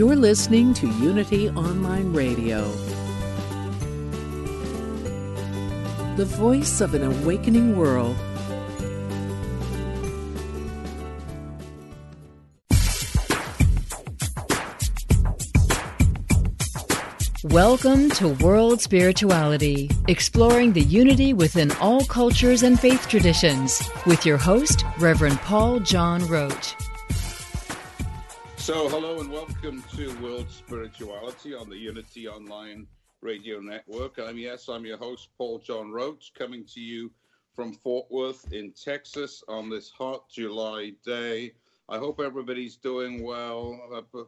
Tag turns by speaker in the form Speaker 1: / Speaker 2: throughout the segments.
Speaker 1: You're listening to Unity Online Radio, the voice of an awakening world. Welcome to World Spirituality, exploring the unity within all cultures and faith traditions, with your host, Reverend Paul John Roach.
Speaker 2: So, hello and welcome to World Spirituality on the Unity Online Radio Network. I'm, yes, I'm your host, Paul John Roach, coming to you from Fort Worth in Texas on this hot July day. I hope everybody's doing well, uh,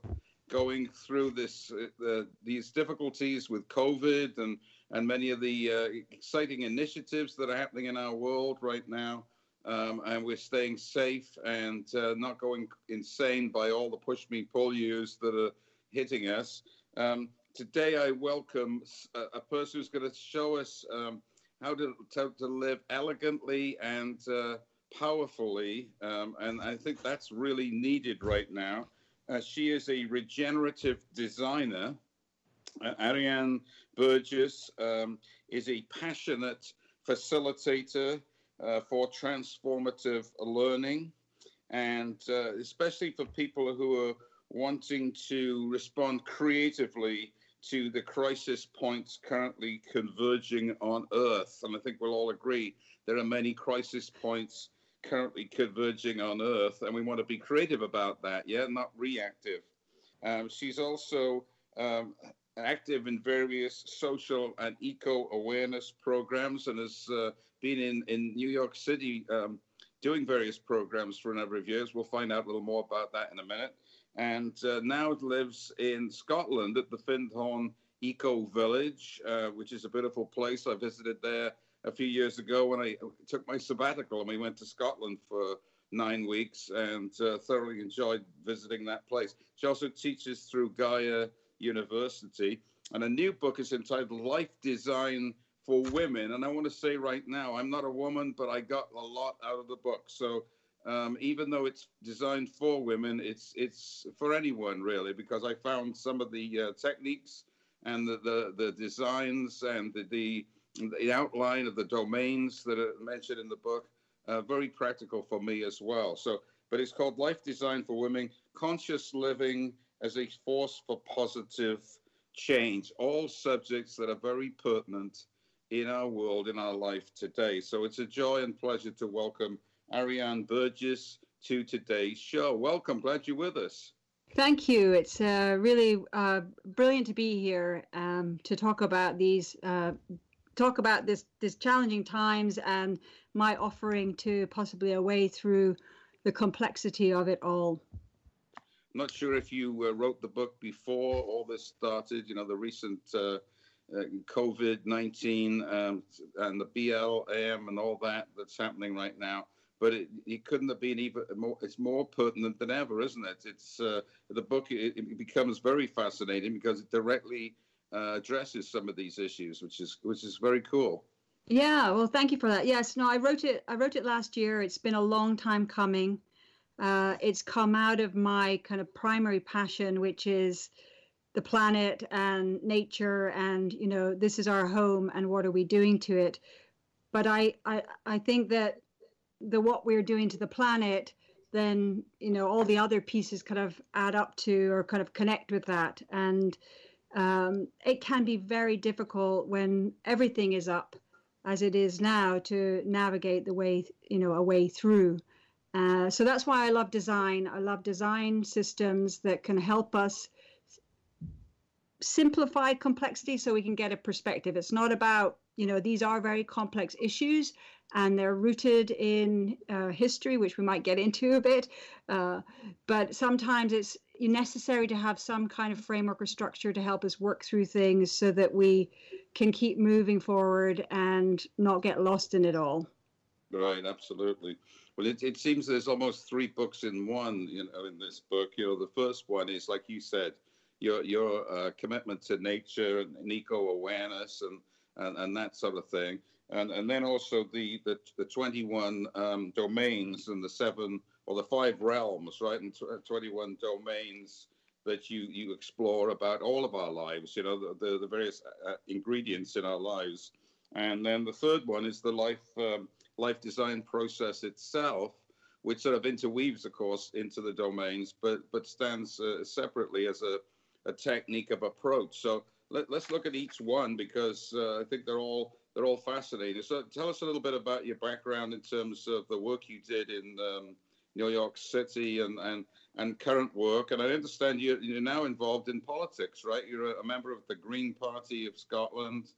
Speaker 2: going through this uh, these difficulties with COVID and and many of the uh, exciting initiatives that are happening in our world right now um, and we're staying safe and uh, not going insane by all the push me pull yous that are hitting us. Um, today, I welcome a, a person who's going to show us um, how to, to, live elegantly and uh, powerfully, um, and I think that's really needed right now. Uh, she is a regenerative designer. Uh, Ariane Burgess um, is a passionate facilitator for transformative learning, and uh, especially for people who are wanting to respond creatively to the crisis points currently converging on Earth. And I think we'll all agree there are many crisis points currently converging on Earth, and we want to be creative about that, yeah, not reactive. Um, she's also um, active in various social and eco awareness programs and has uh, been in, in New York City um, doing various programs for a number of years. We'll find out a little more about that in a minute. And uh, now lives in Scotland at the Findhorn Eco Village, uh, which is a beautiful place. I visited there a few years ago when I took my sabbatical and we went to Scotland for nine weeks and uh, thoroughly enjoyed visiting that place. She also teaches through Gaia University. And a new book is entitled Life Design for Women. And I want to say right now, I'm not a woman, but I got a lot out of the book. So um, even though it's designed for women, it's it's for anyone really, because I found some of the uh, techniques and the, the, the designs and the, the, the outline of the domains that are mentioned in the book uh, very practical for me as well. So, but it's called Life Design for Women: Conscious Living as a force for positive change, all subjects that are very pertinent in our world, in our life today. So it's a joy and pleasure to welcome Ariane Burgess to today's show. Welcome, glad you're with us.
Speaker 3: Thank you. It's uh, really uh, brilliant to be here um, to talk about these, uh, talk about this, this challenging times, and my offering to possibly a way through the complexity of it all
Speaker 2: not sure if you uh, wrote the book before all this started, you know, the recent uh, COVID 19 um, and the BLM and all that that's happening right now. But it, it couldn't have been even more, it's more pertinent than ever, isn't it? It's uh, the book, it, it, becomes very fascinating because it directly uh, addresses some of these issues, which is, which is very cool.
Speaker 3: Yeah, well, thank you for that. Yes, no, I wrote it. I wrote it last year. It's been a long time coming. Uh, it's come out of my kind of primary passion, which is the planet and nature, and you know, this is our home, and what are we doing to it? But I, I, I think that the what we're doing to the planet, then you know, all the other pieces kind of add up to or kind of connect with that, and um, it can be very difficult when everything is up as it is now to navigate the way you know a way through uh, so that's why I love design. I love design systems that can help us simplify complexity so we can get a perspective. It's not about, you know, these are very complex issues and they're rooted in uh, history, which we might get into a bit. Uh, but sometimes it's necessary to have some kind of framework or structure to help us work through things so that we can keep moving forward and not get lost in it all.
Speaker 2: Right, absolutely. Well, it, it seems there's almost three books in one, you know, in this book. You know, the first one is, like you said, your your uh, commitment to nature and eco awareness and, and and that sort of thing, and and then also the the, the 21 um, domains and the seven or the five realms, right, and 21 domains that you you explore about all of our lives. You know, the the, the various uh, ingredients in our lives, and then the third one is the life. Um, life design process itself, which sort of interweaves, of course, into the domains, but but stands uh, separately as a, a technique of approach. So let, us look at each one because uh, I think they're all they're all fascinating. So tell us a little bit about your background in terms of the work you did in um, New York City and, and and current work. And I understand you're, you're now involved in politics, right? You're a, a member of the Green Party of Scotland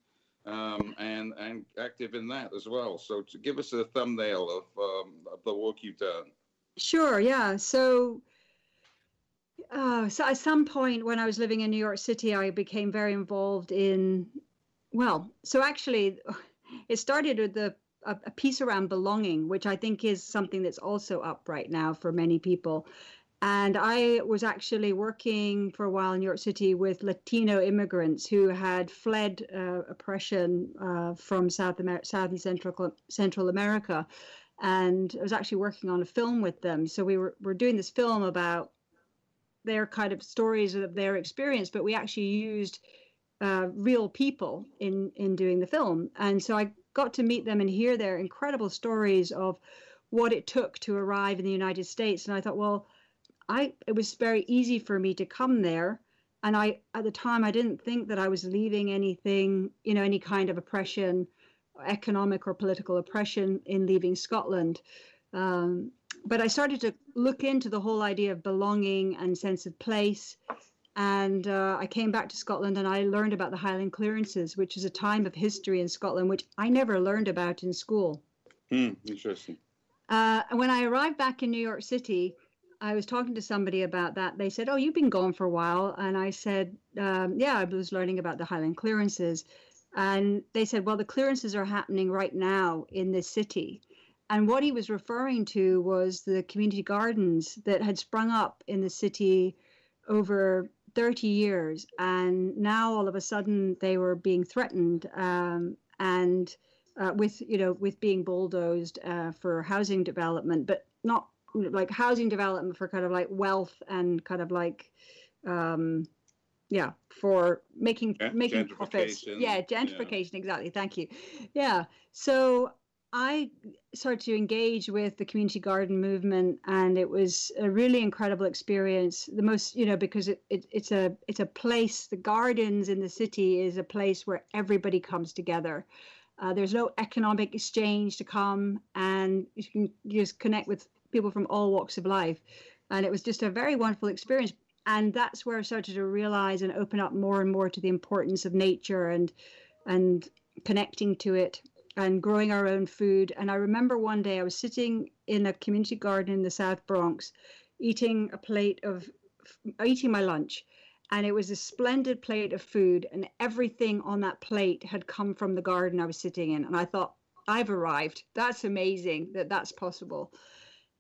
Speaker 2: um, and and active in that as well. So to give us a thumbnail of, um, of the work you've done.
Speaker 3: Sure. Yeah. So. Uh, so at some point when I was living in New York City, I became very involved in, well, so actually, it started with the a, a piece around belonging, which I think is something that's also up right now for many people. And I was actually working for a while in New York City with Latino immigrants who had fled uh, oppression uh, from South America, South Central, Central America. And I was actually working on a film with them. So we were, were doing this film about their kind of stories of their experience, but we actually used uh, real people in, in doing the film. And so I got to meet them and hear their incredible stories of what it took to arrive in the United States. And I thought, well, I it was very easy for me to come there and I at the time I didn't think that I was leaving anything, you know, any kind of oppression, economic or political oppression in leaving Scotland. Um, but I started to look into the whole idea of belonging and sense of place. And uh, I came back to Scotland and I learned about the Highland clearances, which is a time of history in Scotland which I never learned about in school.
Speaker 2: Hmm, interesting.
Speaker 3: Uh, when I arrived back in New York City, I was talking to somebody about that. They said, "Oh, you've been gone for a while," and I said, um, "Yeah, I was learning about the Highland clearances." And they said, "Well, the clearances are happening right now in this city." And what he was referring to was the community gardens that had sprung up in the city over 30 years, and now all of a sudden they were being threatened um, and uh, with you know with being bulldozed uh, for housing development, but not like housing development for kind of like wealth and kind of like um yeah for making making profits. yeah gentrification yeah. exactly. Thank you. Yeah. So i started to engage with the community garden movement and it was a really incredible experience the most you know because it, it, it's a it's a place the gardens in the city is a place where everybody comes together uh, there's no economic exchange to come and you can just connect with people from all walks of life. And it was just a very wonderful experience. And that's where I started to realize and open up more and more to the importance of nature and and connecting to it and growing our own food. And I remember one day I was sitting in a community garden in the South Bronx, eating a plate of eating my lunch. And it was a splendid plate of food, and everything on that plate had come from the garden I was sitting in. And I thought, I've arrived. That's amazing that that's possible.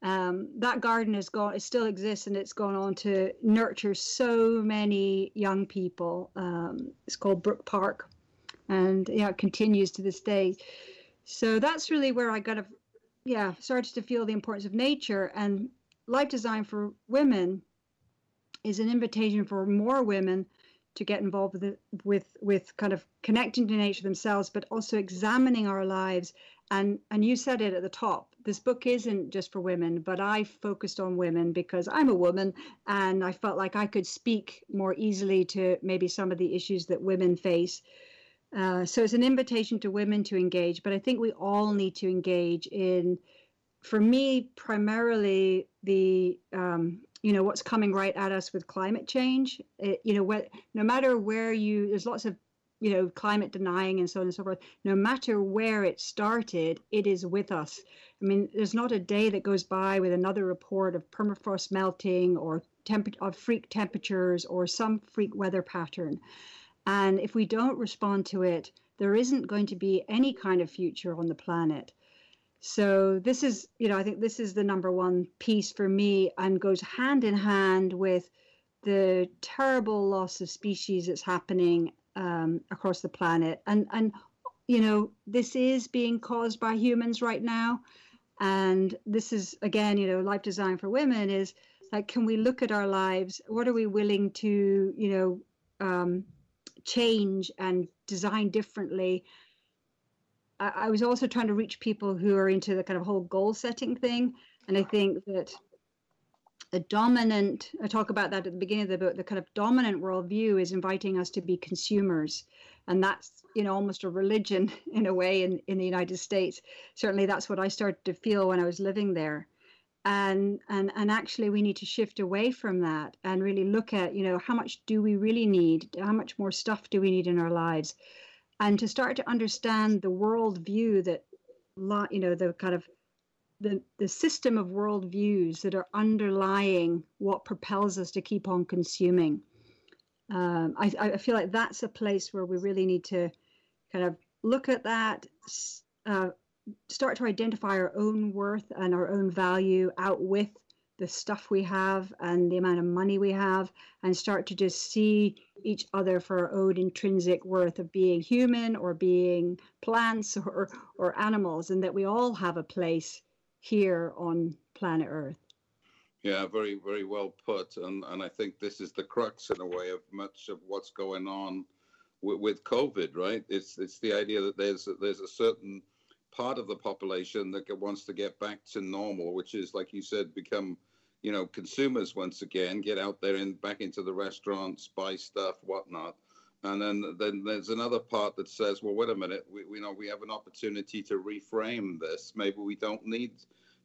Speaker 3: Um, that garden has gone, it still exists, and it's gone on to nurture so many young people. Um, it's called Brook Park, and yeah, it continues to this day. So that's really where I got to, yeah, started to feel the importance of nature and life design for women is an invitation for more women to get involved with with with kind of connecting to nature themselves, but also examining our lives. And and you said it at the top this book isn't just for women, but I focused on women because I'm a woman and I felt like I could speak more easily to maybe some of the issues that women face. Uh, so it's an invitation to women to engage, but I think we all need to engage in, for me, primarily the, um, you know, what's coming right at us with climate change. It, you know, what, no matter where you, there's lots of you know, climate denying and so on and so forth, no matter where it started, it is with us. I mean, there's not a day that goes by with another report of permafrost melting or temp- of freak temperatures or some freak weather pattern. And if we don't respond to it, there isn't going to be any kind of future on the planet. So this is, you know, I think this is the number one piece for me and goes hand in hand with the terrible loss of species that's happening um, across the planet. And and you know, this is being caused by humans right now. And this is again, you know, life design for women is like, can we look at our lives? What are we willing to, you know, um, change and design differently? I, I was also trying to reach people who are into the kind of whole goal setting thing. And I think that the dominant, I talk about that at the beginning of the book, the kind of dominant worldview is inviting us to be consumers. And that's, you know, almost a religion in a way in, in the United States. Certainly that's what I started to feel when I was living there. And, and and actually we need to shift away from that and really look at you know how much do we really need how much more stuff do we need in our lives and to start to understand the worldview that you know the kind of the, the system of worldviews that are underlying what propels us to keep on consuming. Um, I, I feel like that's a place where we really need to kind of look at that, uh, start to identify our own worth and our own value out with the stuff we have and the amount of money we have, and start to just see each other for our own intrinsic worth of being human or being plants or, or animals, and that we all have a place here on planet Earth.
Speaker 2: Yeah, very, very well put. And, and I think this is the crux, in a way, of much of what's going on with, with COVID, right? It's, it's the idea that there's, there's a certain part of the population that wants to get back to normal, which is, like you said, become, you know, consumers once again, get out there and back into the restaurants, buy stuff, whatnot. And then, then there's another part that says, well, wait a minute, we, we know we have an opportunity to reframe this. Maybe we don't need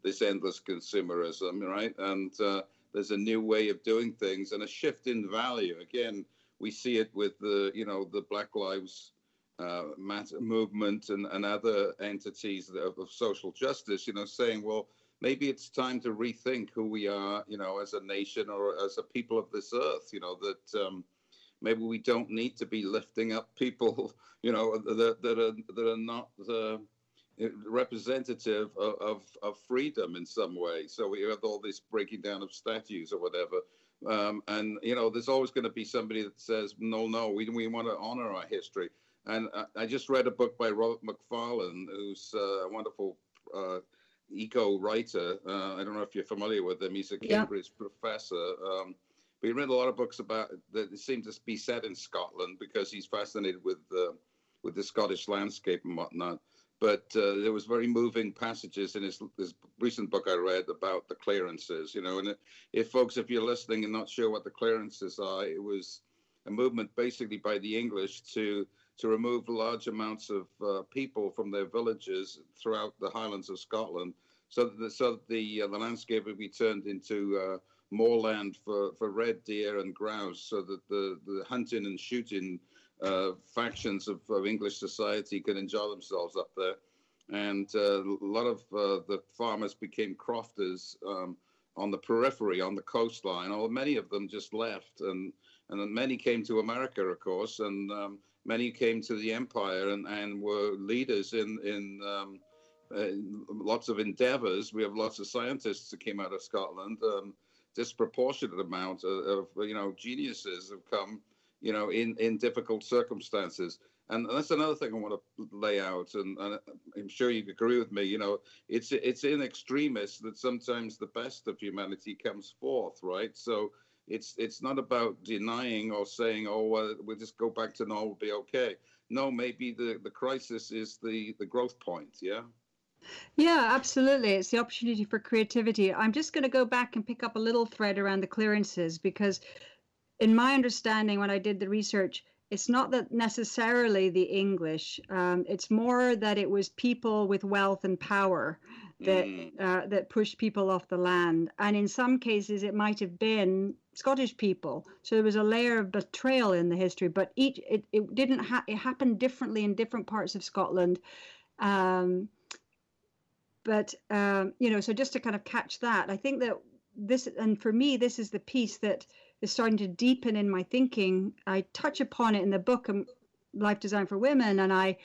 Speaker 2: this endless consumerism, right? And uh, there's a new way of doing things and a shift in value. Again, we see it with the, you know, the Black Lives uh, movement and, and other entities of, of social justice, you know, saying, well, maybe it's time to rethink who we are, you know, as a nation or as a people of this earth, you know, that um, maybe we don't need to be lifting up people, you know, that, that are that are not uh, representative of, of, of, freedom in some way. So we have all this breaking down of statues or whatever. Um, and, you know, there's always going to be somebody that says, no, no, we, we want to honor our history. And I, I just read a book by Robert Macfarlane, who's a wonderful uh, eco writer. Uh, I don't know if you're familiar with him. He's a Cambridge yeah. professor. Um, he read a lot of books about that seem to be set in Scotland because he's fascinated with uh, with the Scottish landscape and whatnot. But uh, there was very moving passages in his, his recent book I read about the clearances. You know, and if folks, if you're listening and not sure what the clearances are, it was a movement basically by the English to to remove large amounts of uh, people from their villages throughout the Highlands of Scotland, so that the, so the, uh, the landscape would be turned into uh, moorland for, for red deer and grouse so that the, the hunting and shooting uh, factions of, of, English society could enjoy themselves up there. And uh, a lot of the farmers became crofters um, on the periphery, on the coastline, or many of them just left. And, and many came to America, of course, and um, many came to the empire and, and were leaders in, in um, uh, lots of endeavors. We have lots of scientists that came out of Scotland. Um, disproportionate amount of, of, you know geniuses have come you know in in difficult circumstances and that's another thing I want to lay out, and, and, I'm sure you agree with me. You know, it's it's in extremis that sometimes the best of humanity comes forth, right? So it's it's not about denying or saying, oh, well, we'll just go back to normal, be okay. No, maybe the the crisis is the the growth point. Yeah.
Speaker 3: Yeah, absolutely. It's the opportunity for creativity. I'm just going to go back and pick up a little thread around the clearances because, in my understanding, when I did the research, it's not that necessarily the English. Um, it's more that it was people with wealth and power that mm. uh, that pushed people off the land, and in some cases it might have been Scottish people. So there was a layer of betrayal in the history, but each it, it didn't ha- it happened differently in different parts of Scotland. Um, but um, you know, so just to kind of catch that, I think that this, and for me, this is the piece that is starting to deepen in my thinking. I touch upon it in the book, um, Life Design for Women, and I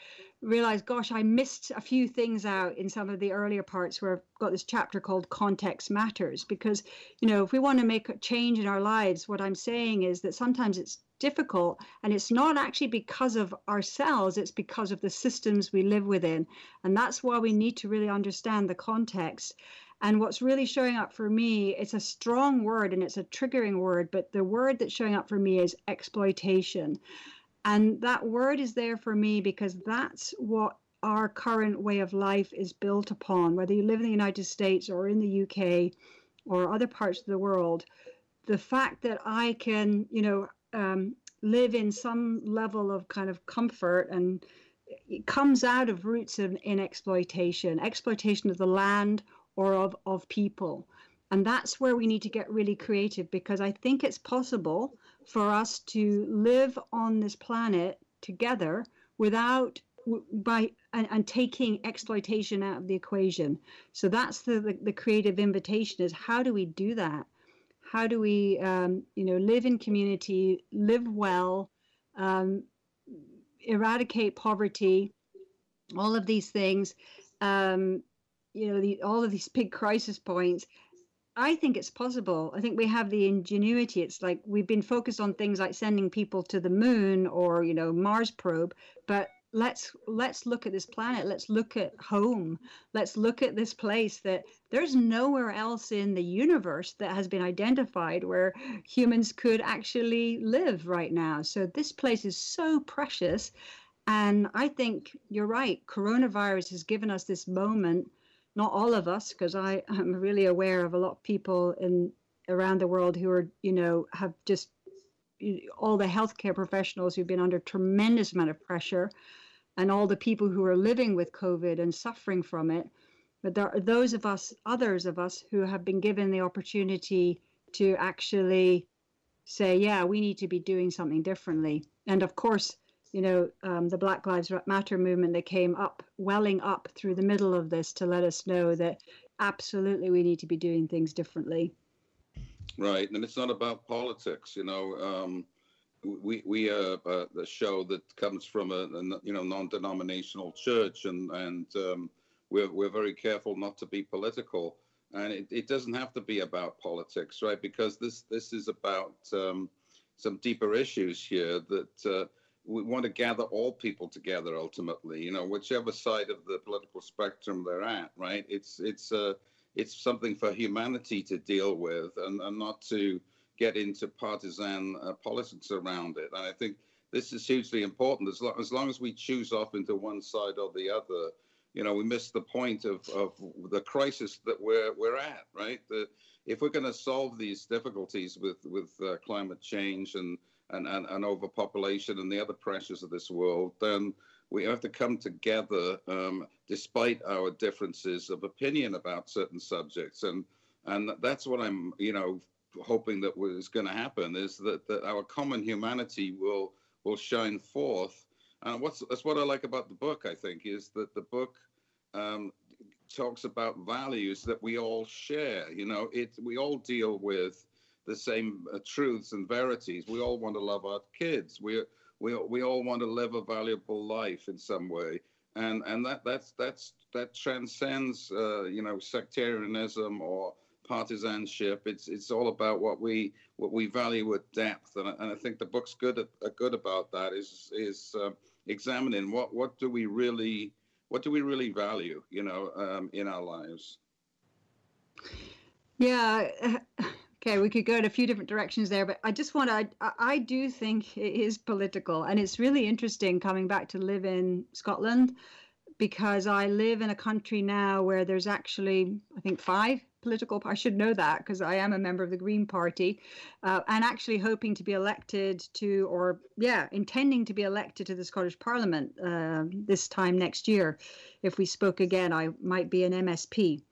Speaker 3: realized, gosh, I missed a few things out in some of the earlier parts where I've got this chapter called Context Matters. Because, you know, if we want to make a change in our lives, what I'm saying is that sometimes it's difficult and it's not actually because of ourselves, it's because of the systems we live within. And that's why we need to really understand the context. And what's really showing up for me, it's a strong word and it's a triggering word, but the word that's showing up for me is exploitation. And that word is there for me because that's what our current way of life is built upon, whether you live in the United States or in the UK or other parts of the world. The fact that I can, you know, um, live in some level of kind of comfort and it comes out of roots in, in exploitation, exploitation of the land or of, of people. And that's where we need to get really creative because I think it's possible for us to live on this planet together without by and, and, taking exploitation out of the equation. So that's the, the, the creative invitation is how do we do that? How do we um, you know live in community live well um, eradicate poverty all of these things um, you know the, all of these big crisis points I think it's possible. I think we have the ingenuity. It's like we've been focused on things like sending people to the moon or you know Mars probe, but let's let's look at this planet. Let's look at home. Let's look at this place that there's nowhere else in the universe that has been identified where humans could actually live right now. So this place is so precious, and I think you're right. Coronavirus has given us this moment not all of us, because I am really aware of a lot of people in around the world who are, you know, have just all the healthcare professionals who've been under tremendous amount of pressure, and all the people who are living with COVID and suffering from it. But there are those of us, others of us, who have been given the opportunity to actually say, yeah, we need to be doing something differently. And of course, you know, um, the Black Lives Matter movement that came up, welling up through the middle of this to let us know that absolutely we need to be doing things differently.
Speaker 2: Right, and it's not about politics. You know, um, we we are uh, a show that comes from a, a you know non-denominational church, and and um, we're we're very careful not to be political, and it, it doesn't have to be about politics, right? Because this this is about um, some deeper issues here that. Uh, we want to gather all people together ultimately you know whichever side of the political spectrum they're at right? It's it's uh it's something for humanity to deal with and, and not to get into partisan uh, politics around it. And i think this is hugely important. As, lo- as long as we choose off into one side or the other you know we miss the point of, of the crisis that we're we're at right? The, if we're going to solve these difficulties with with uh, climate change and and, and, and overpopulation and the other pressures of this world, then we have to come together um, despite our differences of opinion about certain subjects. And, and that's what I'm, you know, hoping that is going to happen is that, that our common humanity will, will shine forth. And what's, that's what I like about the book, I think, is that the book um, talks about values that we all share. You know, it, we all deal with the same uh, truths and verities. We all want to love our kids. We we we all want to live a valuable life in some way, and and that that's that's that transcends uh, you know sectarianism or partisanship. It's it's all about what we what we value with depth, and, and I think the book's good uh, good about that. Is is uh, examining what what do we really what do we really value, you know, um, in our lives.
Speaker 3: Yeah, Okay, we could go in a few different directions there, but I just want to. I, I do think it is political, and it's really interesting coming back to live in Scotland because I live in a country now where there's actually, I think, five political. I should know that because I am a member of the Green Party, uh, and actually hoping to be elected to, or yeah, intending to be elected to the Scottish Parliament uh, this time next year. If we spoke again, I might be an MSP.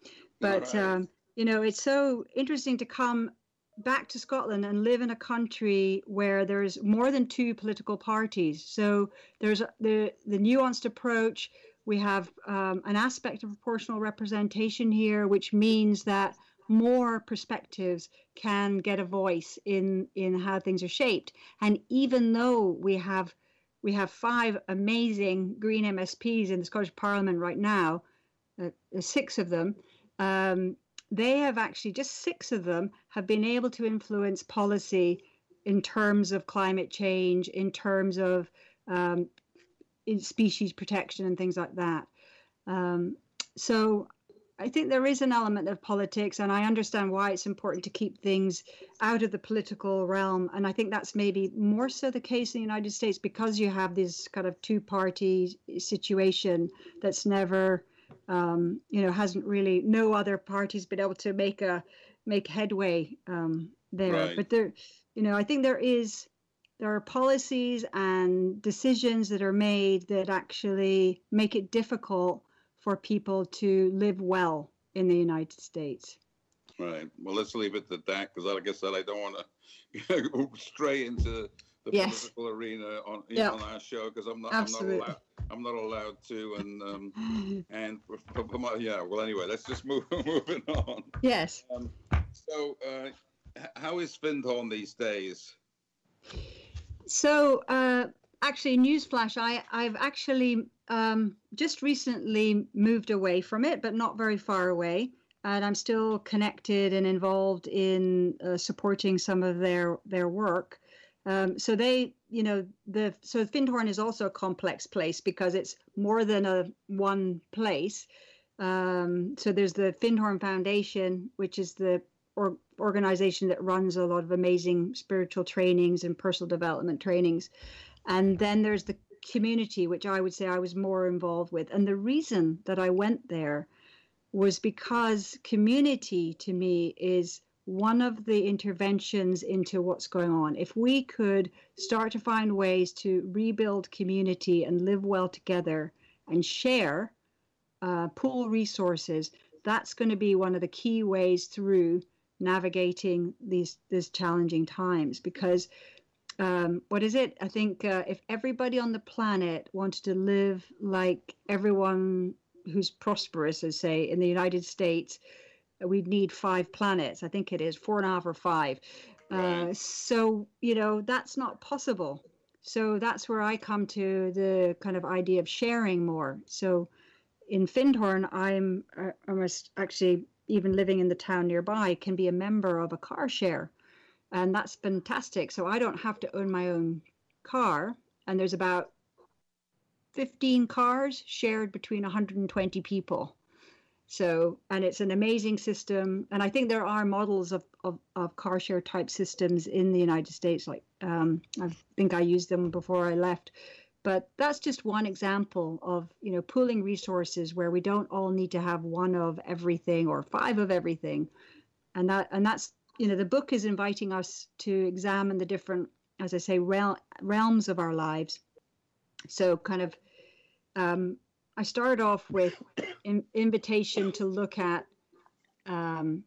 Speaker 3: But right. um, you know, it's so interesting to come back to Scotland and live in a country where there's more than two political parties. So there's the the nuanced approach. We have um, an aspect of proportional representation here, which means that more perspectives can get a voice in in how things are shaped. And even though we have we have five amazing Green MSPs in the Scottish Parliament right now, uh, six of them. Um, they have actually, just six of them, have been able to influence policy in terms of climate change, in terms of um, in species protection and things like that. Um, so I think there is an element of politics, and I understand why it's important to keep things out of the political realm. And I think that's maybe more so the case in the United States because you have this kind of two party situation that's never um, you know, hasn't really no other parties been able to make a make headway um, there. Right. But there, you know, I think there is there are policies and decisions that are made that actually make it difficult for people to live well in the United States.
Speaker 2: Right. Well, let's leave it at that because, like I said, I don't want to go stray into the yes. political arena on yeah. on our show because I'm not Absolutely. I'm not allowed I'm not allowed to and um and for, for my, yeah well anyway let's just move moving on.
Speaker 3: Yes.
Speaker 2: Um, so uh, how is Findhorn these days?
Speaker 3: So uh, actually, newsflash, I I've actually um, just recently moved away from it, but not very far away. And I'm still connected and involved in uh, supporting some of their their work. Um, so they, you know, the so Findhorn is also a complex place because it's more than a one place. Um, so there's the Findhorn Foundation, which is the or, organization that runs a lot of amazing spiritual trainings and personal development trainings, and then there's the community, which I would say I was more involved with. And the reason that I went there was because community to me is one of the interventions into what's going on. If we could start to find ways to rebuild community and live well together and share, uh, pool resources, that's going to be one of the key ways through navigating these these challenging times. Because um, what is it? I think uh, if everybody on the planet wanted to live like everyone who's prosperous, as say in the United States, we'd need five planets. I think it is four and a half or five. Uh, right. Uh, so, you know, that's not possible. So that's where I come to the kind of idea of sharing more. So in Findhorn, I'm uh, almost actually even living in the town nearby can be a member of a car share. And that's fantastic. So I don't have to own my own car. And there's about 15 cars shared between 120 people. So, and it's an amazing system. And I think there are models of, of, of car share type systems in the United States. Like, um, I think I used them before I left. But that's just one example of, you know, pooling resources where we don't all need to have one of everything or five of everything. And that, and that's, you know, the book is inviting us to examine the different, as I say, real, realms of our lives. So kind of, um, I started off with invitation to look at um,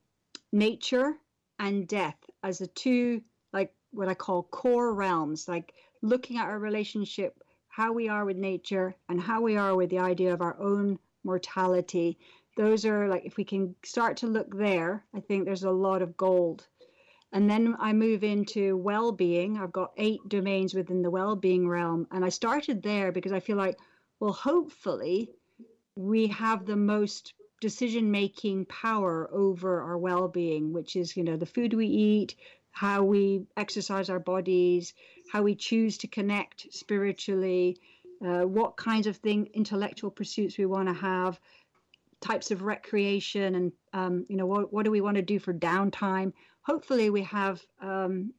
Speaker 3: nature and death as the two, like what I call core realms, like looking at our relationship, how we are with nature and how we are with the idea of our own mortality. Those are like, if we can start to look there, I think there's a lot of gold. And then I move into well being. I've got eight domains within the well being realm. And I started there because I feel like well, hopefully, we have the most decision making power over our well being, which is, you know, the food we eat, how we exercise our bodies, how we choose to connect spiritually, uh, what kinds of thing intellectual pursuits we want to have, types of recreation, and um, you know what what do we want to do for downtime. Hopefully, we have um,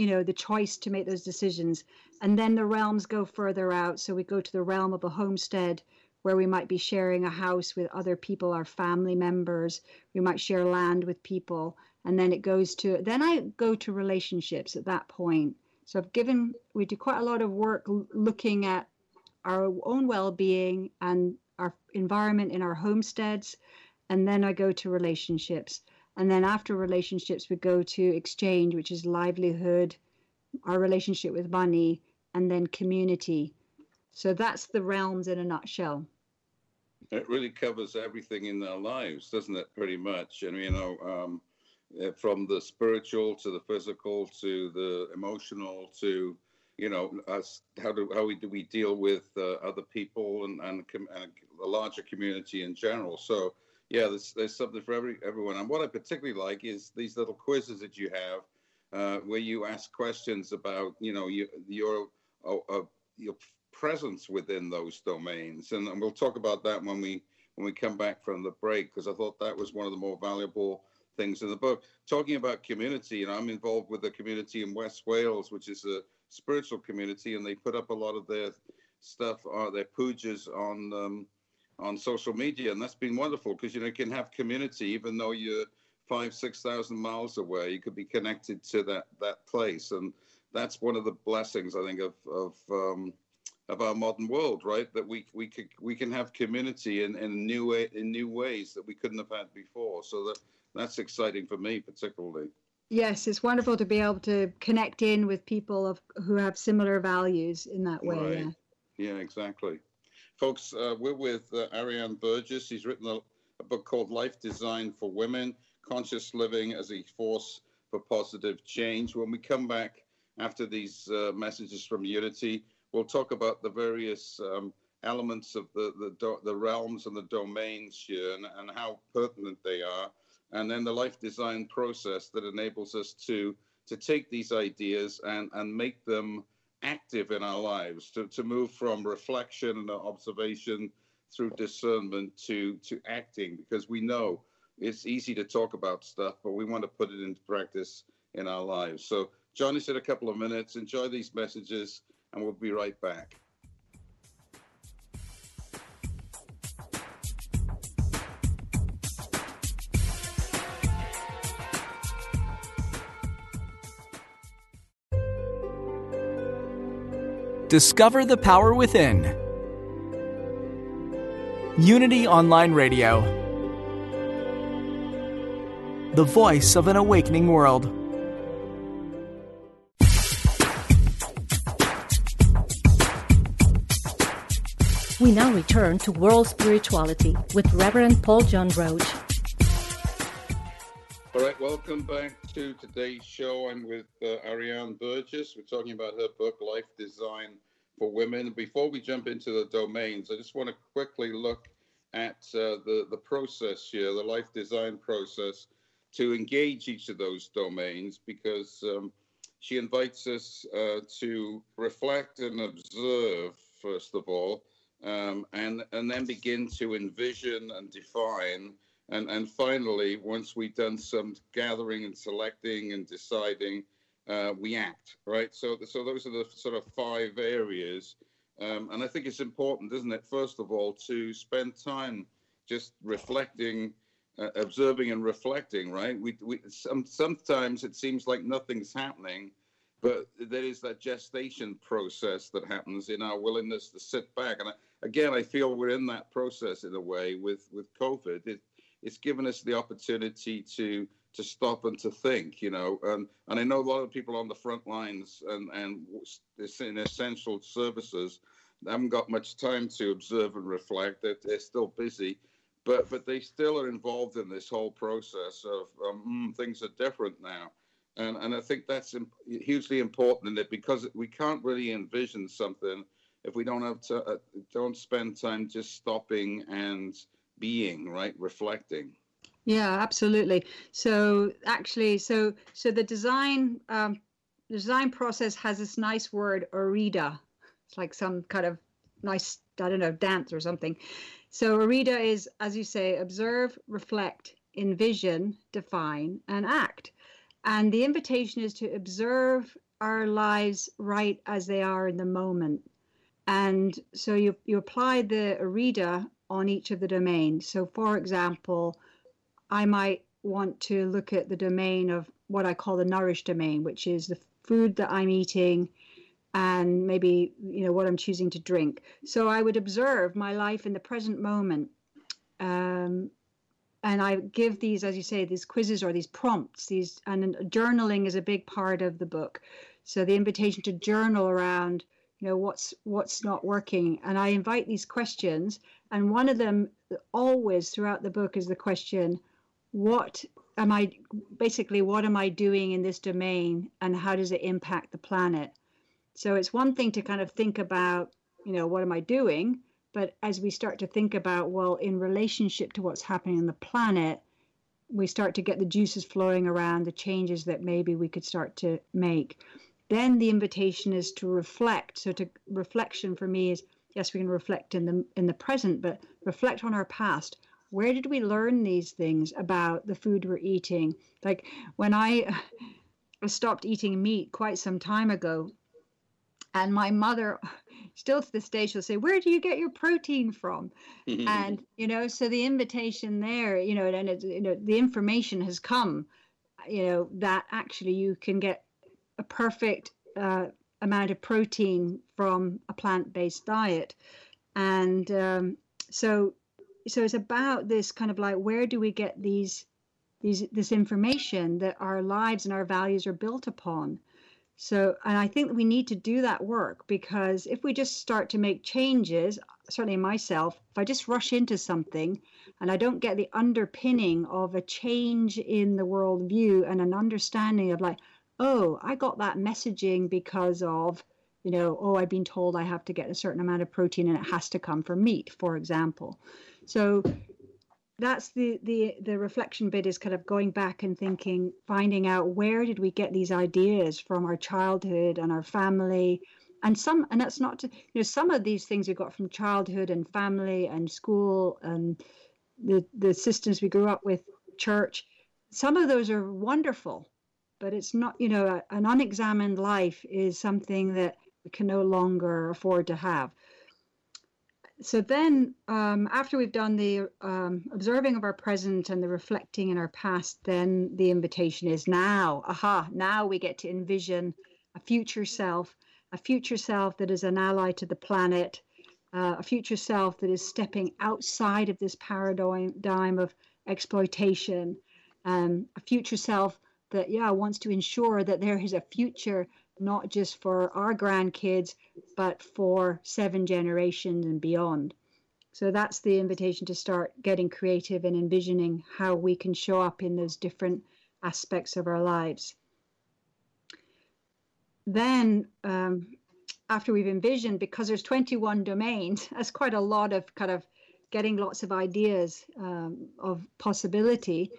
Speaker 3: you know the choice to make those decisions and then the realms go further out so we go to the realm of a homestead where we might be sharing a house with other people, our family members. We might share land with people. And then it goes to, then I go to relationships at that point. So I've given, we do quite a lot of work looking at our own well being and our environment in our homesteads. And then I go to relationships. And then after relationships, we go to exchange, which is livelihood, our relationship with money, and then community. So that's the realms in a nutshell.
Speaker 2: It really covers everything in our lives, doesn't it? Pretty much. And, you know, um, eh, from the spiritual to the physical to the emotional to, you know, us, how do how we do we deal with uh, other people and, and, and a larger community in general. So, yeah, there's, there's something for every everyone. And what I particularly like is these little quizzes that you have, uh, where you ask questions about, you know, you, your uh, uh, your presence within those domains. And, and we'll talk about that when we when we come back from the break, because I thought that was one of the more valuable things in the book. Talking about community, you know, I'm involved with a community in West Wales, which is a spiritual community, and they put up a lot of their stuff, uh, their pujas on um, on social media, and that's been wonderful because you know you can have community even though you're five, six thousand miles away. You could be connected to that that place, and that's one of the blessings I think of of um, of our modern world, right? That we we could we can have community in, in new way in new ways that we couldn't have had before. So that that's exciting for me particularly.
Speaker 3: Yes, it's wonderful to be able to connect in with people of who have similar values in that way.
Speaker 2: Right.
Speaker 3: Yeah.
Speaker 2: Yeah, exactly. Folks, uh, we're with uh, Ariane Burgess. He's written a, a book called Life Design for Women Conscious Living as a Force for Positive Change. When we come back after these uh, messages from Unity, we'll talk about the various um, elements of the, the, do- the realms and the domains here and, and how pertinent they are. And then the life design process that enables us to, to take these ideas and, and make them active in our lives, to, to move from reflection and observation through discernment to, to acting, because we know it's easy to talk about stuff, but we want to put it into practice in our lives. So, Johnny said a couple of minutes. Enjoy these messages and we'll be right back.
Speaker 4: Discover the power within. Unity Online Radio. The voice of an awakening world.
Speaker 5: We now return to world spirituality with Reverend Paul John Roach.
Speaker 2: All right, welcome back to today's show. I'm with uh, Ariane Burgess. We're talking about her book, Life Design for Women. Before we jump into the domains, I just want to quickly look at uh, the, the process here, the life design process, to engage each of those domains because um, she invites us uh, to reflect and observe, first of all, um, and and then begin to envision and define and and finally once we've done some gathering and selecting and deciding uh, we act right? So so those are the sort of five areas. Um, and i think it's important isn't it first of all to spend time just reflecting uh, observing and reflecting right? We, we some, sometimes it seems like nothing's happening but there is that gestation process that happens in our willingness to sit back. And I, again i feel we're in that process in a way with with covid. It, it's given us the opportunity to to stop and to think you know and and i know a lot of people on the front lines and and in essential services haven't got much time to observe and reflect they're, they're still busy but but they still are involved in this whole process of um, mm, things are different now. And and I think that's hugely important in it because we can't really envision something if we don't have to uh, don't spend time just stopping and being right? Reflecting.
Speaker 3: Yeah absolutely. So actually so so the design um, the design process has this nice word OREDA it's like some kind of nice i don't know dance or something. So OREDA is as you say observe reflect envision define and act. And the invitation is to observe our lives right as they are in the moment. And so you, you apply the OREDA on each of the domains. So, for example, I might want to look at the domain of what I call the nourish domain, which is the food that I'm eating and maybe you know what I'm choosing to drink. So I would observe my life in the present moment, um, and I give these, as you say, these quizzes or these prompts. These and journaling is a big part of the book. So the invitation to journal around, you know, what's what's not working, and I invite these questions. And one of them, always throughout the book, is the question, what am I basically what am I doing in this domain, and how does it impact the planet? So it's one thing to kind of think about, you know, what am I doing? But as we start to think about, well, in relationship to what's happening on the planet, we start to get the juices flowing around the changes that maybe we could start to make. Then the invitation is to reflect. So to reflection for me is yes, we can reflect in the in the present, but reflect on our past. Where did we learn these things about the food we're eating? Like when I stopped eating meat quite some time ago, and my mother, still to this day, she'll say, Where do you get your protein from? and, you know, so the invitation there, you know, and it's, you know, the information has come, you know, that actually you can get a perfect uh, amount of protein from a plant based diet. And um, so, so it's about this kind of like, where do we get these? These, this information that our lives and our values are built upon so, and I think we need to do that work because if we just start to make changes, certainly myself, if I just rush into something and I don't get the underpinning of a change in the worldview and an understanding of like, oh, I got that messaging because of, you know, oh, I've been told I have to get a certain amount of protein and it has to come from meat, for example. So that's the the the reflection bit is kind of going back and thinking finding out where did we get these ideas from our childhood and our family and some and that's not to, you know some of these things we got from childhood and family and school and the the systems we grew up with church some of those are wonderful but it's not you know a, an unexamined life is something that we can no longer afford to have. So then um, after we've done the um, observing of our present and the reflecting in our past then the invitation is now. Aha now we get to envision a future self a future self that is an ally to the planet uh, a future self that is stepping outside of this paradigm of exploitation um, a future self that yeah wants to ensure that there is a future not just for our grandkids, but for seven generations and beyond. So that's the invitation to start getting creative and envisioning how we can show up in those different aspects of our lives. Then, um, after we've envisioned, because there's 21 domains, that's quite a lot of kind of getting lots of ideas um, of possibility.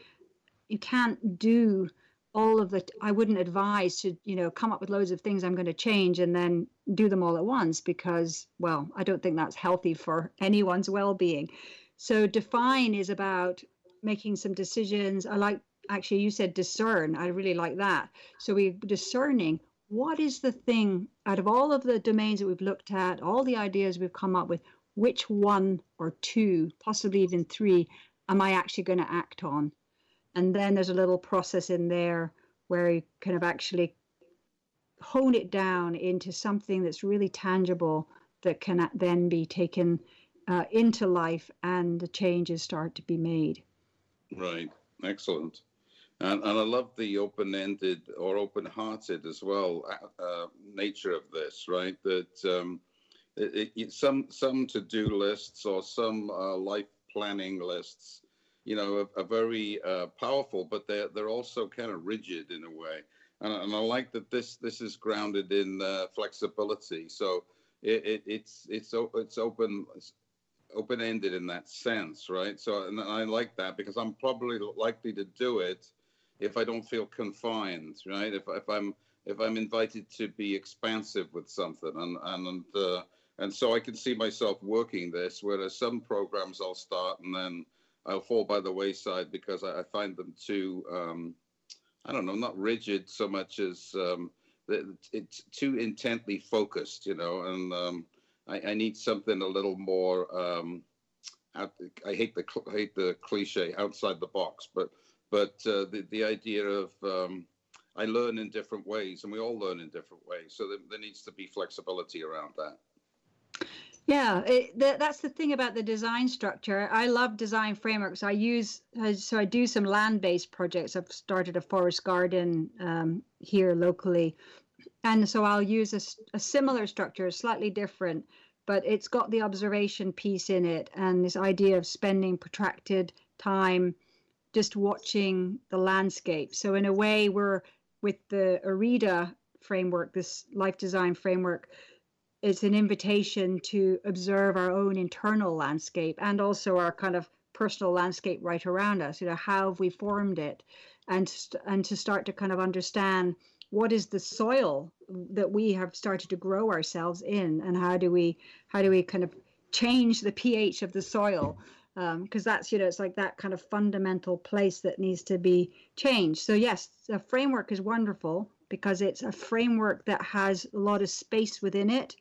Speaker 3: You can't do all of the i wouldn't advise to you know come up with loads of things i'm going to change and then do them all at once because well i don't think that's healthy for anyone's well-being. So define is about making some decisions. I like actually you said discern. I really like that. So we're discerning what is the thing out of all of the domains that we've looked at all the ideas we've come up with which one or two possibly even three am i actually going to act on and then there's a little process in there where you kind of actually hone it down into something that's really tangible that can then be taken uh, into life and the changes start to be made.
Speaker 2: Right. Excellent. And, and I love the open ended or open hearted as well uh, uh, nature of this, right? That um, it, it, some, some to do lists or some uh, life planning lists you know, are very uh, powerful, but they're they're also kind of rigid in a way. And, and I like that this this is grounded in uh, flexibility. So it, it, it's it's it's open open ended in that sense, right? So and I like that because I'm probably likely to do it if I don't feel confined, right? If if I'm if I'm invited to be expansive with something, and and uh, and so I can see myself working this. Whereas some programs I'll start and then I'll fall by the wayside because I, I find them too, um, I don't know, not rigid so much as um, it's too intently focused, you know, and um, I, I need something a little more. Um, out, I hate the I hate the cliche outside the box, but but uh, the the idea of um, I learn in different ways, and we all learn in different ways. So there, there needs to be flexibility around that.
Speaker 3: Yeah, it, that's the thing about the design structure. I love design frameworks. I use so I do some land-based projects. I've started a forest garden um, here locally, and so I'll use a, a similar structure, slightly different, but it's got the observation piece in it, and this idea of spending protracted time just watching the landscape. So in a way, we're with the OREDA framework, this life design framework it's an invitation to observe our own internal landscape and also our kind of personal landscape right around us. You know, how have we formed it, and and to start to kind of understand what is the soil that we have started to grow ourselves in, and how do we how do we kind of change the pH of the soil? Because um, that's you know it's like that kind of fundamental place that needs to be changed. So yes the framework is wonderful because it's a framework that has a lot of space within it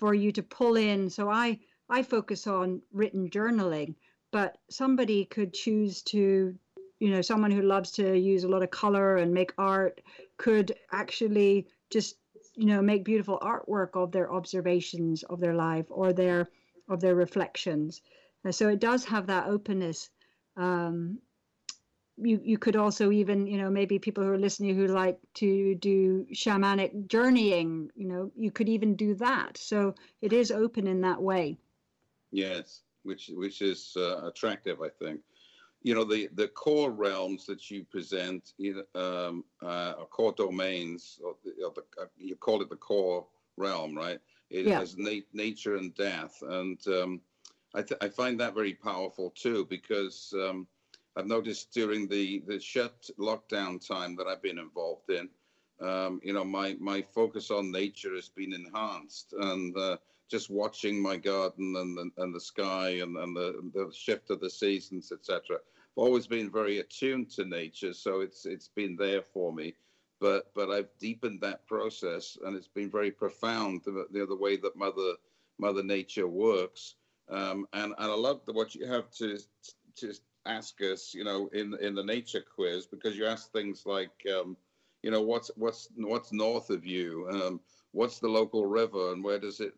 Speaker 3: for you to pull in. So I I focus on written journaling, but somebody could choose to, you know, someone who loves to use a lot of color and make art could actually just, you know, make beautiful artwork of their observations of their life or their of their reflections. So it does have that openness. Um, you you could also even you know maybe people who are listening who like to do shamanic journeying you know you could even do that. So it is open in that way.
Speaker 2: Yes which which is uh, attractive i think. You know the the core realms that you present um, uh, core domains or the, or the, uh, you call it the core realm right? It yeah. has na- nature and death. And um, I, th- I find that very powerful too because um, I've noticed during the, the shut lockdown time that I've been involved in, um, you know, my, my focus on nature has been enhanced and uh, just watching my garden and the, and the sky and, and the, the shift of the seasons, etc. I've always been very attuned to nature, so it's it's been there for me. But but I've deepened that process, and it's been very profound the, the, the way that Mother Mother Nature works. Um, and and I love what you have to to ask us, you know, in in the nature quiz because you ask things like, um, you know, what's what's what's north of you, um, what's the local river, and where does it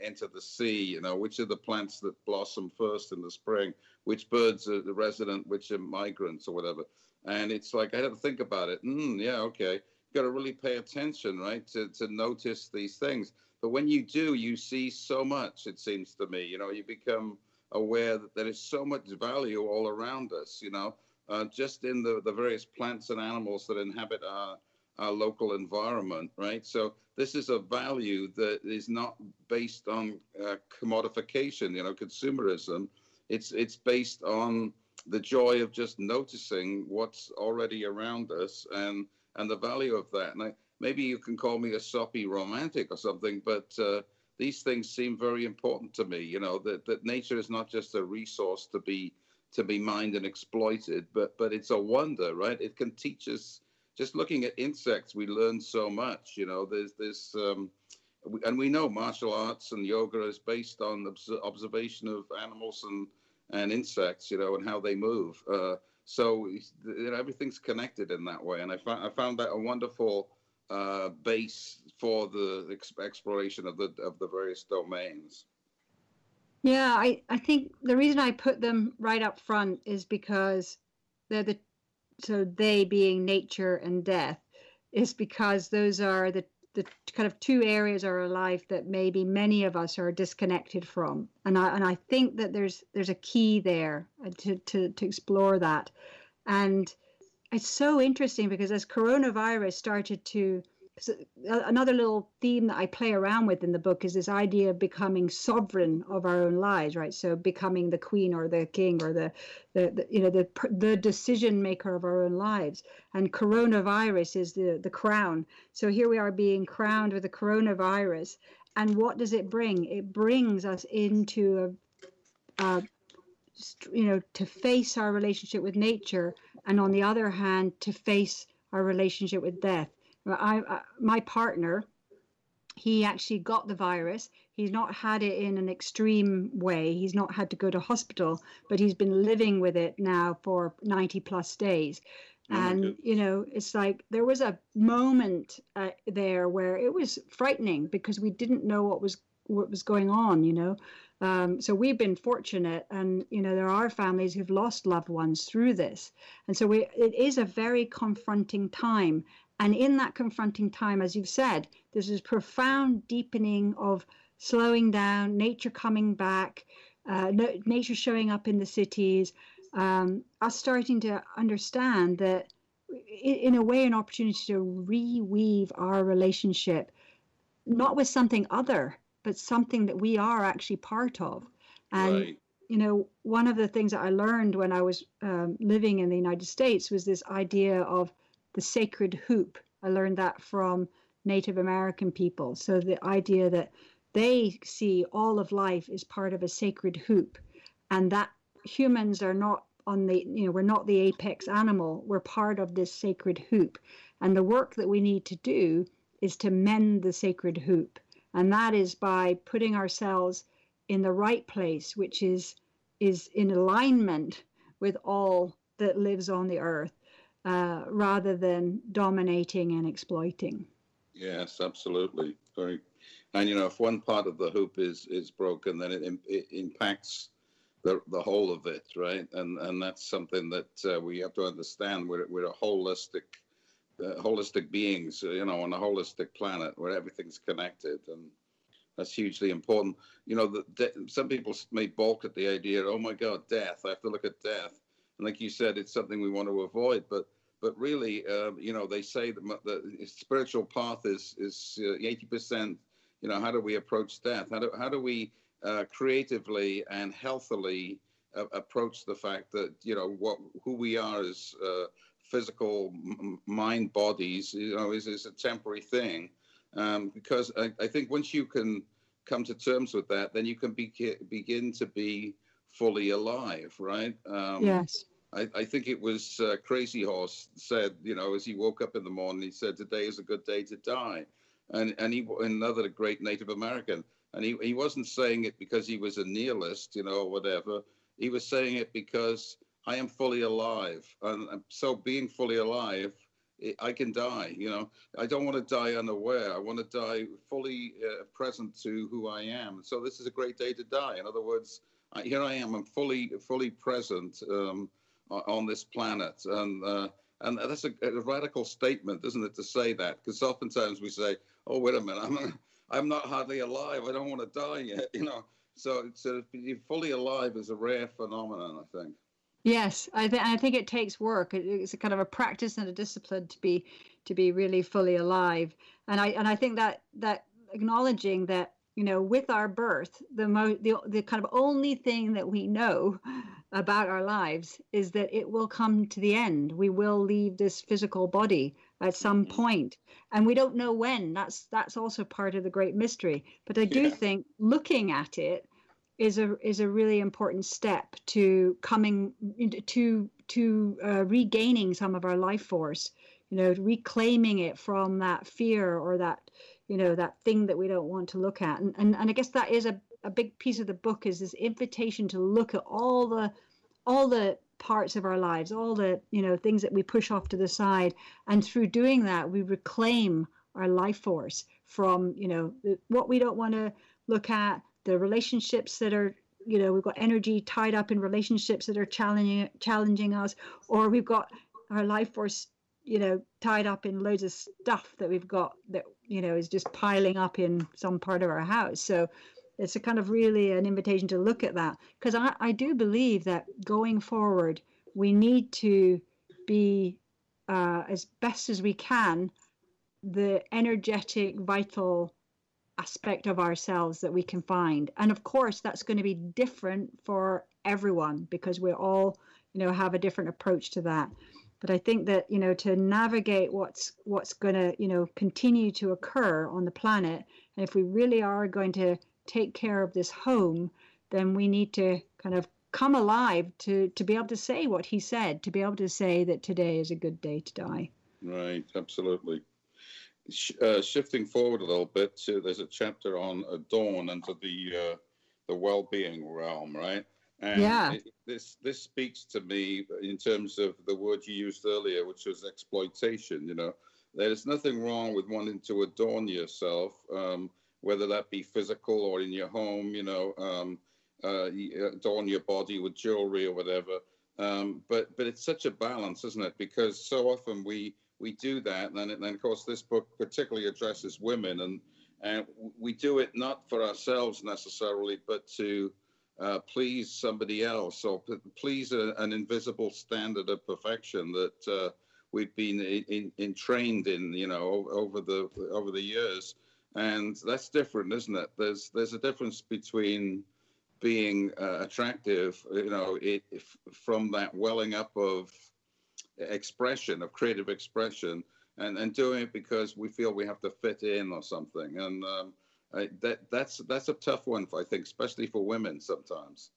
Speaker 2: enter the sea? You know, which are the plants that blossom first in the spring? Which birds are the resident? Which are migrants or whatever? And it's like I had to think about it. Mm, yeah, okay. You got to really pay attention, right, to to notice these things. But when you do, you see so much. It seems to me, you know, you become aware that there is so much value all around us, you know, uh, just in the, the various plants and animals that inhabit our, our local environment, right? So this is a value that is not based on uh, commodification, you know, consumerism. It's it's based on the joy of just noticing what's already around us and and the value of that. And I, maybe you can call me a soppy romantic or something, but uh, these things seem very important to me. You know that that nature is not just a resource to be to be mined and exploited, but but it's a wonder, right? It can teach us. Just looking at insects, we learn so much. You know, there's this, um, and we know martial arts and yoga is based on observation of animals and and insects. You know, and how they move. Uh, so you know, everything's connected in that way, and I found I found that a wonderful uh, base for the ex- exploration of the of the various domains.
Speaker 3: Yeah, I, I think the reason I put them right up front is because they're the so they being nature and death is because those are the the kind of two areas of our life that maybe many of us are disconnected from and I and I think that there's there's a key there to to to explore that and it's so interesting because as coronavirus started to another little theme that I play around with in the book is this idea of becoming sovereign of our own lives, right? So becoming the queen or the king or the, the, the you know the the decision maker of our own lives. And coronavirus is the the crown. So here we are being crowned with the coronavirus, and what does it bring? It brings us into a, a you know to face our relationship with nature and on the other hand to face our relationship with death I, I my partner he actually got the virus. He's not had it in an extreme way. He's not had to go to hospital, but he's been living with it now for 90 plus days. Oh and, you know, it's like there was a moment uh, there where it was frightening because we didn't know what was what was going on, you know. Um, so we've been fortunate, and you know there are families who've lost loved ones through this, and so we, it is a very confronting time. And in that confronting time, as you've said, there's this profound deepening of slowing down, nature coming back, uh, nature showing up in the cities, um, us starting to understand that, in a way, an opportunity to reweave our relationship, not with something other, but something that we are actually part of. And right. you know, one of the things that I learned when I was um, living in the United States was this idea of the sacred hoop. I learned that from Native American people. So the idea that they see all of life is part of a sacred hoop, and that humans are not on the you know we're not the apex animal we're part of this sacred hoop and the work that we need to do is to mend the sacred hoop and that is by putting ourselves in the right place which is is in alignment with all that lives on the earth uh, rather than dominating and exploiting.
Speaker 2: Yes absolutely. Very and you know if one part of the hoop is is broken then it, it impacts the the whole of it right? And and that's something that uh, we have to understand. We're, we're a holistic uh, holistic beings, you know, on a holistic planet where everything's connected, and that's hugely important. You know, the, the, some people may balk at the idea, oh my God, death. I have to look at death, and like you said, it's something we want to avoid. But but really, uh, you know, they say that the spiritual path is is uh, eighty percent. You know, how do we approach death? How do how do we uh, creatively and healthily uh, approach the fact that you know what who we are as uh, physical mind bodies, you know, is, is a temporary thing. Um, because I, I, think once you can come to terms with that, then you can be, begin to be fully alive, right?
Speaker 3: Um, yes.
Speaker 2: I, I, think it was uh, Crazy Horse said, you know, as he woke up in the morning, he said, "Today is a good day to die," and and he another great Native American, and he he wasn't saying it because he was a nihilist, you know, or whatever. He was saying it because I am fully alive. And so being fully alive, I can die. You know, I don't want to die unaware. I want to die fully uh, present to who I am. So this is a great day to die. In other words, I, here I am. I'm fully, fully present um, on this planet, and uh, and that's a, a, radical statement, isn't it, to say that? Because oftentimes we say, "Oh, wait a minute, I'm I'm not hardly alive. I don't want to die yet." You know, so to be fully alive is a rare phenomenon, I think.
Speaker 3: Yes, I, th- I think it takes work. It's a kind of a practice and a discipline to be to be really fully alive. And I and I think that that acknowledging that you know with our birth, the mo- the the kind of only thing that we know about our lives is that it will come to the end. We will leave this physical body at some mm-hmm. point, and we don't know when. That's that's also part of the great mystery. But I do yeah. think looking at it is a is a really important step to coming to to uh, regaining some of our life force you know reclaiming it from that fear or that you know that thing that we don't want to look at. And and, and i guess that is a, a big piece of the book is this invitation to look at all the all the parts of our lives all the you know things that we push off to the side. And through doing that we reclaim our life force from you know what we don't want to look at the relationships that are you know we've got energy tied up in relationships that are challenging challenging us or we've got our life force you know tied up in loads of stuff that we've got that you know is just piling up in some part of our house. So it's a kind of really an invitation to look at that. Because I, I do believe that going forward we need to be uh, as best as we can the energetic vital aspect of ourselves that we can find. And of course, that's going to be different for everyone because we all, you know, have a different approach to that. But I think that you know to navigate what's what's going to you know continue to occur on the planet, and if we really are going to take care of this home, then we need to kind of come alive to to be able to say what he said, to be able to say that today is a good day to die.
Speaker 2: Right, absolutely. Sh- uh, shifting forward a little bit to there's a chapter on Adorn into the uh, the well-being realm, right?
Speaker 3: And yeah.
Speaker 2: It, this this speaks to me in terms of the word you used earlier, which was exploitation. You know, there's nothing wrong with wanting to adorn yourself, um, whether that be physical or in your home. You know, um, uh, adorn your body with jewelry or whatever. Um, but but it's such a balance, isn't it? Because so often we we do that, and then, then of course this book particularly addresses women, and and we do it not for ourselves necessarily, but to uh, please somebody else or please a, an invisible standard of perfection that uh, we've been in, in, in, trained in, you know, over the over the years, and that's different, isn't it? There's there's a difference between being uh, attractive, you know, it, from that welling up of expression, of creative expression, and, and doing it because we feel we have to fit in or something. And um, I, that that's that's a tough one, I think, especially for women sometimes.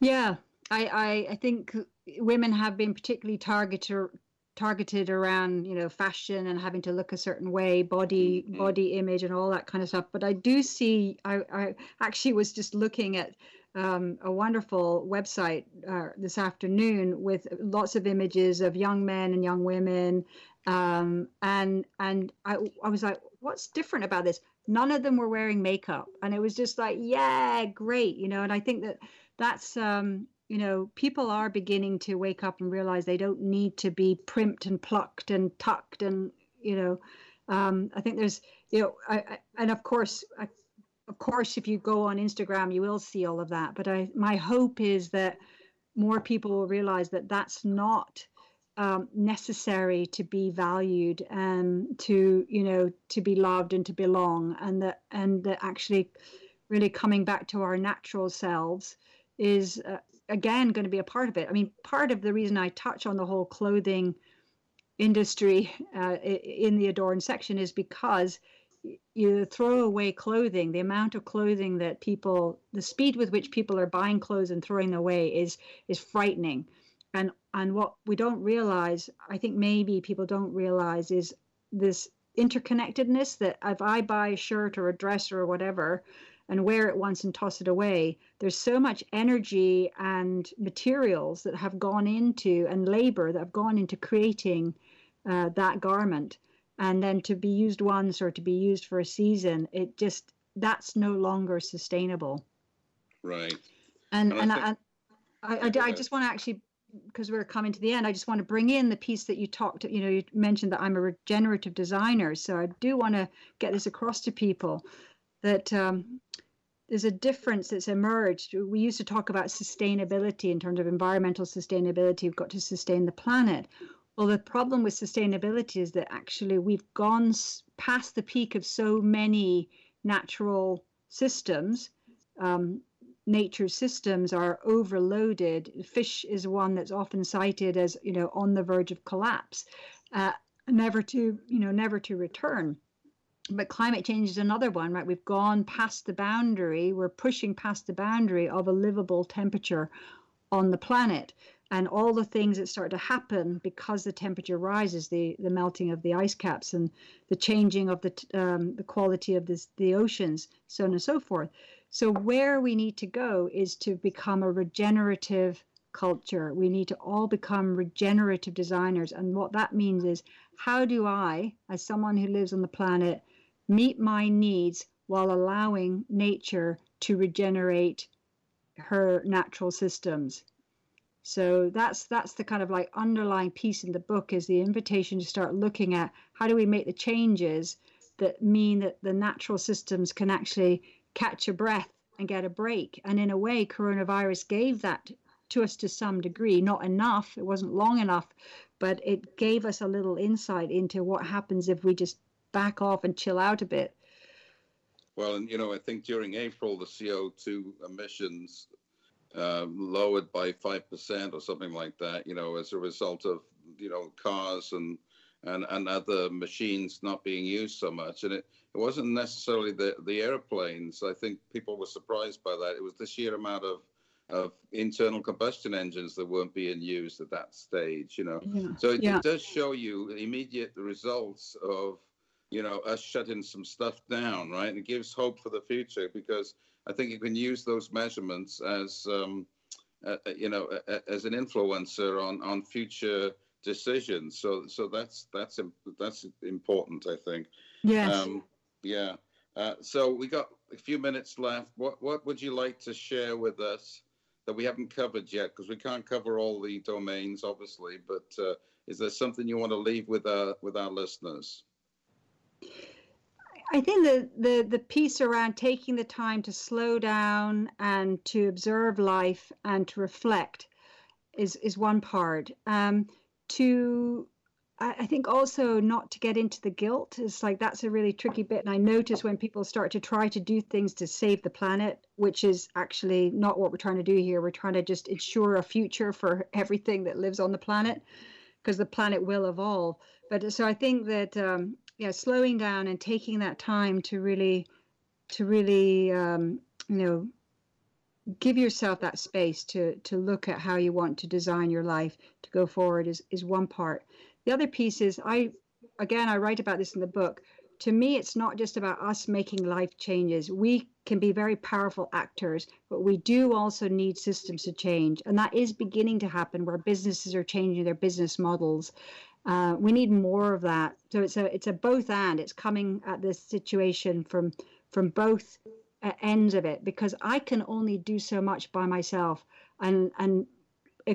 Speaker 3: Yeah, I, I, I think women have been particularly targeted targeted around you know fashion and having to look a certain way body mm-hmm. body image and all that kind of stuff but i do see i, I actually was just looking at um, a wonderful website uh, this afternoon with lots of images of young men and young women. Um, and and I, I was like what's different about this? None of them were wearing makeup. And it was just like yeah great you know and i think that that's um, you know, people are beginning to wake up and realize they don't need to be primped and plucked and tucked and, you know, um, I think there's, you know, I, I, and of course, I, of course, if you go on Instagram, you will see all of that. But I, my hope is that more people will realize that that's not um, necessary to be valued and to, you know, to be loved and to belong, and that, and that actually, really coming back to our natural selves is uh, again going to be a part of it. I mean, part of the reason I touch on the whole clothing industry uh, in the adorn section is because you throw away clothing the amount of clothing that people the speed with which people are buying clothes and throwing away is is frightening and and what we don't realize i think maybe people don't realize is this interconnectedness that if i buy a shirt or a dress or whatever and wear it once and toss it away. There's so much energy and materials that have gone into and labor that have gone into creating uh, that garment. And then to be used once or to be used for a season, it just that's no longer sustainable.
Speaker 2: Right.
Speaker 3: And and, I, I, I, I just want to actually because we're coming to the end, I just want to bring in the piece that you talked. You know, you mentioned that I'm a regenerative designer, so I do want to get this across to people that um, there's a difference that's emerged. We used to talk about sustainability in terms of environmental sustainability. We've got to sustain the planet. Well, the problem with sustainability is that actually we've gone past the peak of so many natural systems. Um, nature's systems are overloaded. Fish is one that's often cited as you know on the verge of collapse, uh, never to you know never to return but climate change is another one, right? We've gone past the boundary, we're pushing past the boundary of a livable temperature on the planet. And all the things that start to happen because the temperature rises, the, the melting of the ice caps and the changing of the, um, the quality of this, the oceans, so on and so forth. So, where we need to go is to become a regenerative culture. We need to all become regenerative designers. And what that means is how do I, as someone who lives on the planet, meet my needs while allowing nature to regenerate her natural systems. So that's that's the kind of like underlying piece in the book is the invitation to start looking at how do we make the changes that mean that the natural systems can actually catch a breath and get a break. And in a way, coronavirus gave that to us to some degree, not enough. It wasn't long enough, but it gave us a little insight into what happens if we just back off and chill out a bit.
Speaker 2: Well, and you know, I think during April the CO2 emissions uh, lowered by five percent or something like that. You know, as a result of you know cars and and, and other machines not being used so much. And it, it wasn't necessarily the, the airplanes. I think people were surprised by that. It was the sheer amount of, of internal combustion engines that weren't being used at that stage, you know. Yeah. So it, yeah. it, does show you immediate results of you know, us shutting some stuff down, right? And it gives hope for the future because I think you can use those measurements as, um, uh, uh you know, as an influencer on on future decisions. So so that's that's that's important, I think.
Speaker 3: Yes. Um,
Speaker 2: yeah. Uh, so we got a few minutes left. What what would you like to share with us that we haven't covered yet? Because we can't cover all the domains, obviously. But uh, is there something you want to leave with our with our listeners?
Speaker 3: I think the, the the piece around taking the time to slow down and to observe life and to reflect is is one part. Um, to I think also not to get into the guilt is like that's a really tricky bit. And I notice when people start to try to do things to save the planet, which is actually not what we're trying to do here. We're trying to just ensure a future for everything that lives on the planet because the planet will evolve. But so I think that um, yeah, slowing down and taking that time to really to really um, you know give yourself that space to to look at how you want to design your life to go forward is is one part the other piece is I, again, I write about this in the book. To me, it's not just about us making life changes. We can be very powerful actors, but we do also need systems to change. And that is beginning to happen where businesses are changing their business models. Uh, we need more of that. So it's a it's a both and. It's coming at this situation from from both uh, ends of it because I can only do so much by myself, and and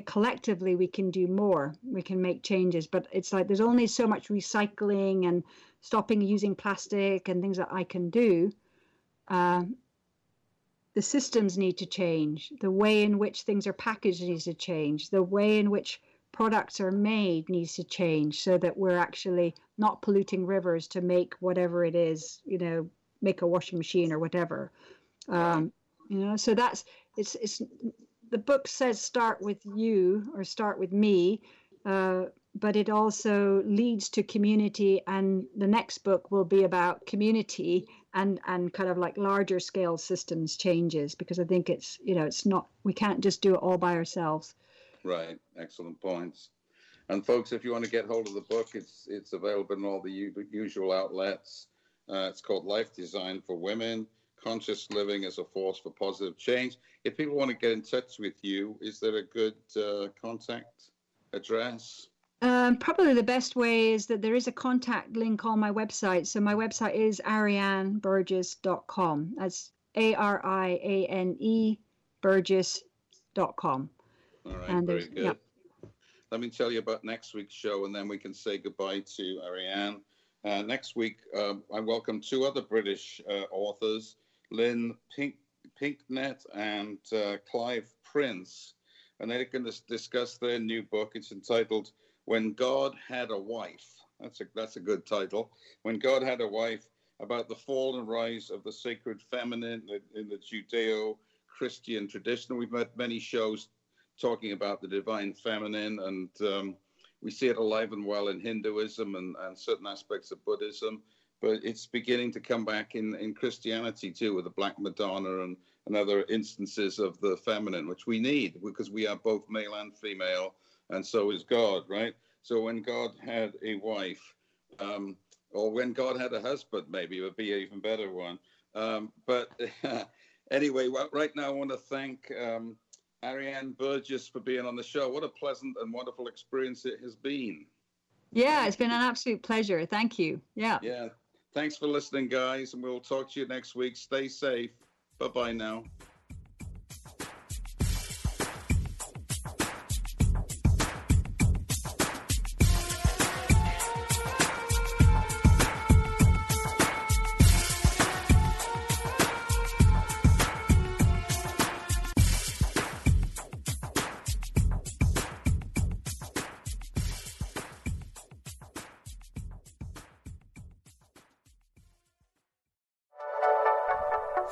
Speaker 3: collectively we can do more we can make changes but it's like there's only so much recycling and stopping using plastic and things that i can do uh, the systems need to change the way in which things are packaged needs to change the way in which products are made needs to change so that we're actually not polluting rivers to make whatever it is you know make a washing machine or whatever um, you know so that's it's it's the book says start with you or start with me, uh, but it also leads to community. And the next book will be about community and and kind of like larger scale systems changes because I think it's you know it's not we can't just do it all by ourselves.
Speaker 2: Right. Excellent points. And folks, if you want to get hold of the book, it's it's available in all the usual outlets. Uh, it's called Life Design for Women conscious living as a force for positive change. If people want to get in touch with you, is there a good uh, contact address?
Speaker 3: Um, probably the best way is that there is a contact link on my website. So my website is arianeburgess.com. That's A R I A N E Burgess.com.
Speaker 2: All right, and very good. Yeah. Let me tell you about next week's show, and then we can say goodbye to Ariane. Uh, next week, uh, I welcome two other British uh, authors, Lynn Pink, Picknett and uh, Clive Prince, and they're going to discuss their new book. It's entitled "When God Had a Wife." That's a that's a good title. When God Had a Wife, about the fall and rise of the sacred feminine in the Judeo-Christian tradition. We've had many shows talking about the divine feminine, and um, we see it alive and well in Hinduism and, and certain aspects of Buddhism but it's beginning to come back in, in Christianity too, with the Black Madonna and, and other instances of the feminine, which we need because we are both male and female, and so is God, right? So when God had a wife, um, or when God had a husband, maybe it would be an even better one. Um, but anyway, well, right now I want to thank um, Ariane Burgess for being on the show. What a pleasant and wonderful experience it has been.
Speaker 3: Yeah, it's been an absolute pleasure. Thank you. Yeah.
Speaker 2: Yeah. Thanks for listening, guys, and we'll talk to you next week. Stay safe. Bye bye now.